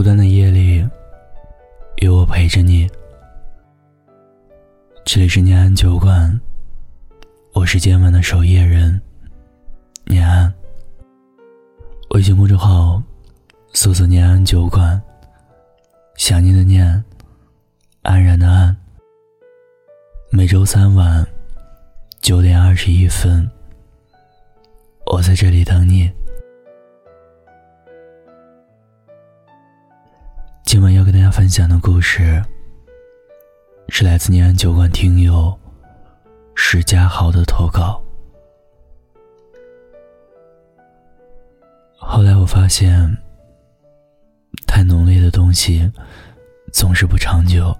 孤单的夜里，有我陪着你。这里是念安酒馆，我是今晚的守夜人，念安。微信公众号搜索“念安酒馆”，想念的念，安然的安。每周三晚九点二十一分，我在这里等你。今晚要跟大家分享的故事，是来自念安酒馆听友石家豪的投稿。后来我发现，太浓烈的东西总是不长久。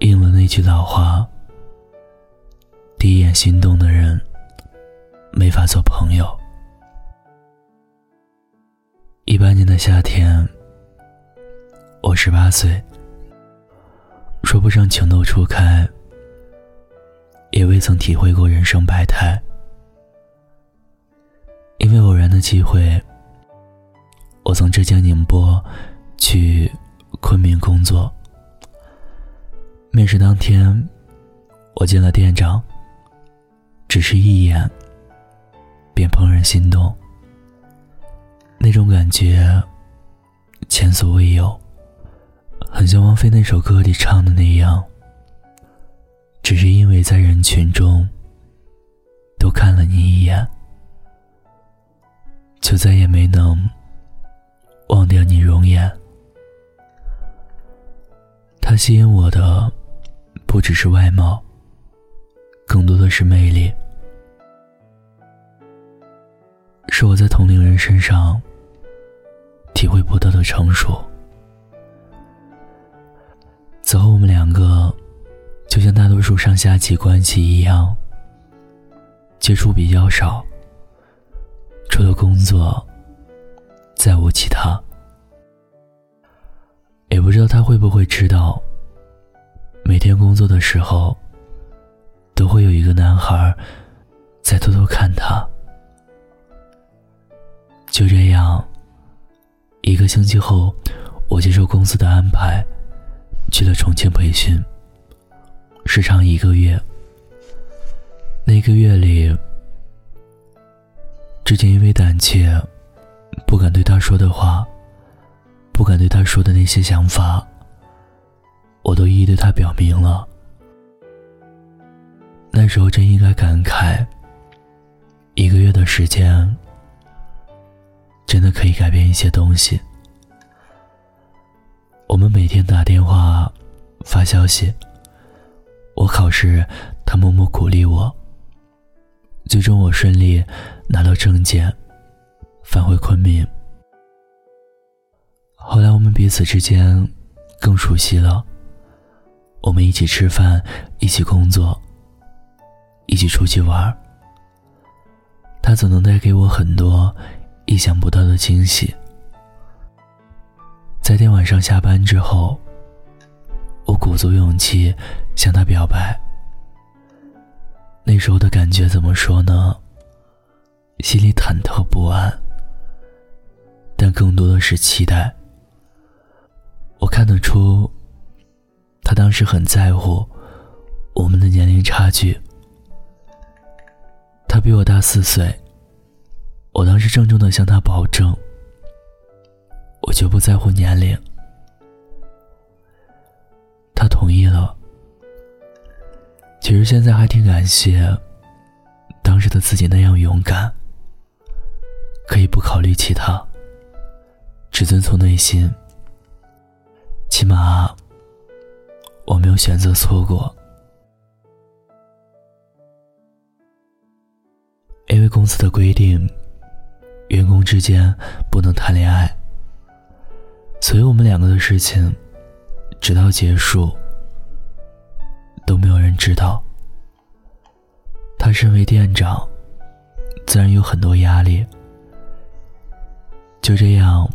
应了那句老话：“第一眼心动的人，没法做朋友。”一八年的夏天。我十八岁，说不上情窦初开，也未曾体会过人生百态。因为偶然的机会，我从浙江宁波去昆明工作。面试当天，我见了店长，只是一眼，便怦然心动。那种感觉，前所未有。很像王菲那首歌里唱的那样，只是因为在人群中多看了你一眼，就再也没能忘掉你容颜。他吸引我的不只是外貌，更多的是魅力，是我在同龄人身上体会不到的成熟。此后，我们两个就像大多数上下级关系一样，接触比较少。除了工作，再无其他。也不知道他会不会知道，每天工作的时候，都会有一个男孩在偷偷看他。就这样，一个星期后，我接受公司的安排。去了重庆培训，时长一个月。那一个月里，之前因为胆怯，不敢对他说的话，不敢对他说的那些想法，我都一一对他表明了。那时候真应该感慨，一个月的时间，真的可以改变一些东西。我们每天打电话、发消息。我考试，他默默鼓励我。最终我顺利拿到证件，返回昆明。后来我们彼此之间更熟悉了。我们一起吃饭，一起工作，一起出去玩。他总能带给我很多意想不到的惊喜。在天晚上下班之后，我鼓足勇气向他表白。那时候的感觉怎么说呢？心里忐忑不安，但更多的是期待。我看得出，他当时很在乎我们的年龄差距。他比我大四岁，我当时郑重的向他保证。我绝不在乎年龄。他同意了。其实现在还挺感谢当时的自己那样勇敢，可以不考虑其他，只遵从内心。起码我没有选择错过。因为公司的规定，员工之间不能谈恋爱。所以我们两个的事情，直到结束都没有人知道。他身为店长，自然有很多压力。就这样，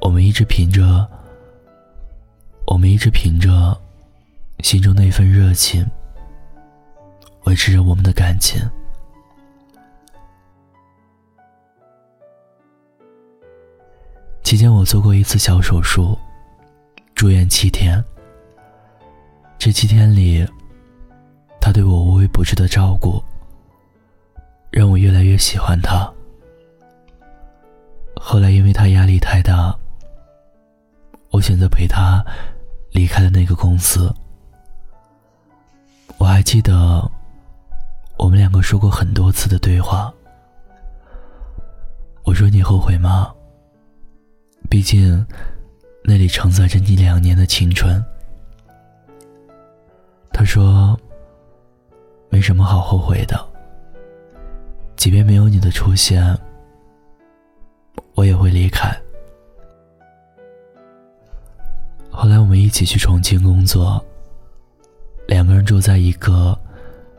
我们一直凭着，我们一直凭着心中那份热情，维持着我们的感情。期间我做过一次小手术，住院七天。这七天里，他对我无微不至的照顾，让我越来越喜欢他。后来因为他压力太大，我选择陪他离开了那个公司。我还记得，我们两个说过很多次的对话。我说：“你后悔吗？毕竟，那里承载着你两年的青春。”他说：“没什么好后悔的。即便没有你的出现，我也会离开。”后来我们一起去重庆工作。两个人住在一个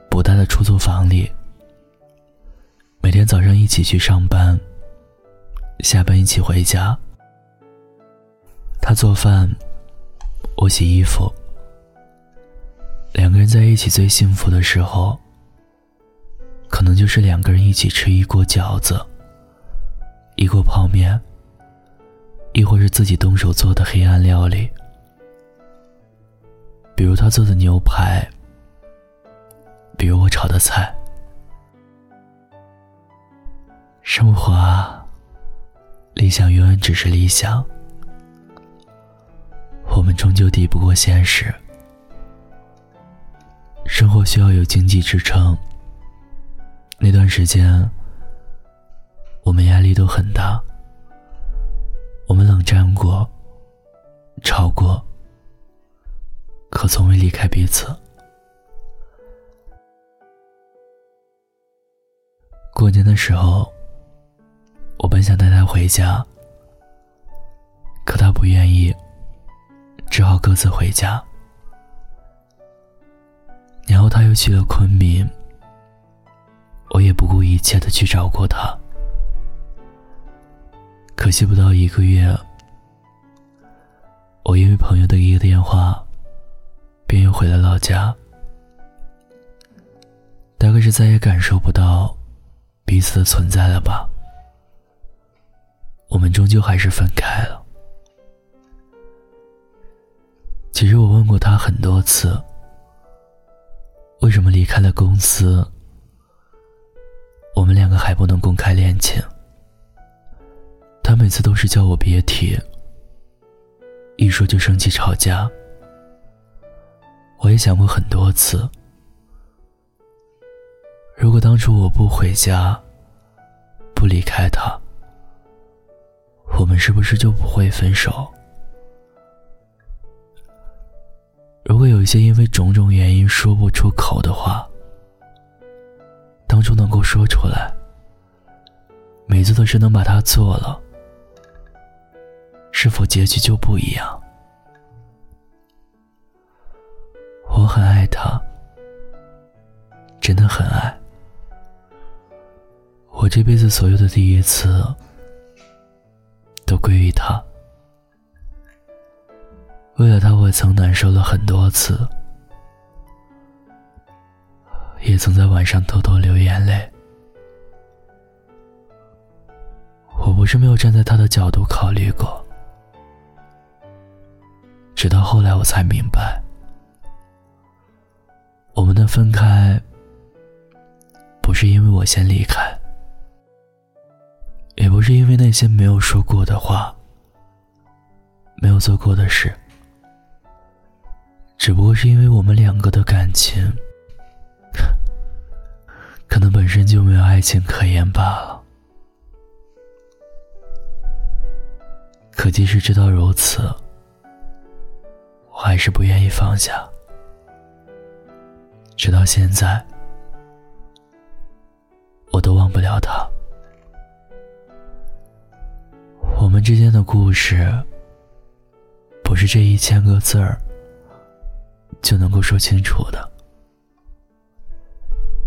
不大的出租房里，每天早上一起去上班，下班一起回家。他做饭，我洗衣服。两个人在一起最幸福的时候，可能就是两个人一起吃一锅饺子，一锅泡面，亦或是自己动手做的黑暗料理。比如他做的牛排，比如我炒的菜。生活啊，理想永远只是理想，我们终究抵不过现实。生活需要有经济支撑。那段时间，我们压力都很大，我们冷战过，吵过。可从未离开彼此。过年的时候，我本想带他回家，可他不愿意，只好各自回家。然后他又去了昆明，我也不顾一切的去找过他。可惜不到一个月，我因为朋友的一个电话。便又回了老家，大概是再也感受不到彼此的存在了吧。我们终究还是分开了。其实我问过他很多次，为什么离开了公司，我们两个还不能公开恋情？他每次都是叫我别提，一说就生气吵架。我也想过很多次，如果当初我不回家，不离开他，我们是不是就不会分手？如果有一些因为种种原因说不出口的话，当初能够说出来，每次都是能把它做了，是否结局就不一样？我很爱他，真的很爱。我这辈子所有的第一次，都归于他。为了他，我曾难受了很多次，也曾在晚上偷偷流眼泪。我不是没有站在他的角度考虑过，直到后来我才明白。我们的分开，不是因为我先离开，也不是因为那些没有说过的话，没有做过的事，只不过是因为我们两个的感情，可能本身就没有爱情可言罢了。可即使知道如此，我还是不愿意放下。直到现在，我都忘不了他。我们之间的故事，不是这一千个字儿就能够说清楚的。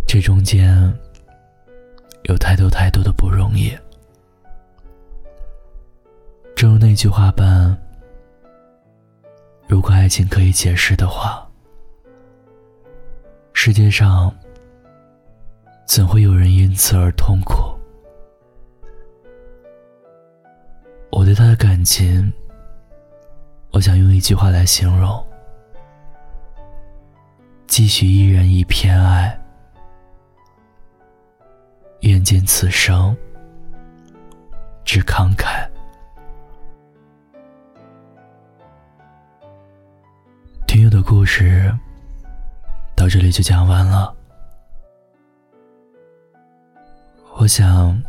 这中间有太多太多的不容易。正如那句话般，如果爱情可以解释的话。世界上怎会有人因此而痛苦？我对他的感情，我想用一句话来形容：继续一人一片爱，愿见此生之慷慨。听友的故事到这里就讲完了。我想，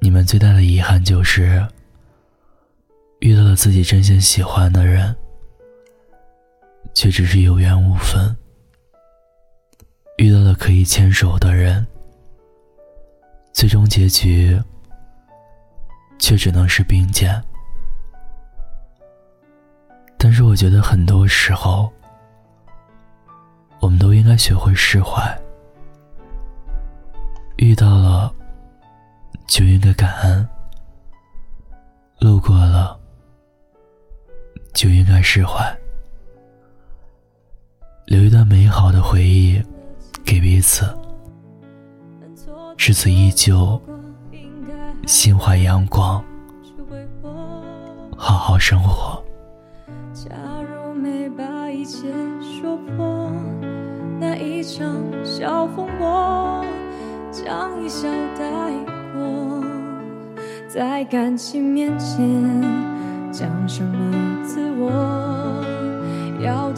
你们最大的遗憾就是遇到了自己真心喜欢的人，却只是有缘无分；遇到了可以牵手的人，最终结局却只能是并肩。但是我觉得很多时候，我们都应该学会释怀。遇到了，就应该感恩；路过了，就应该释怀。留一段美好的回忆给彼此，至此依旧心怀阳光，好好生活。假如没把一切说破，那一场小风波，将一笑带过。在感情面前，讲什么自我？要。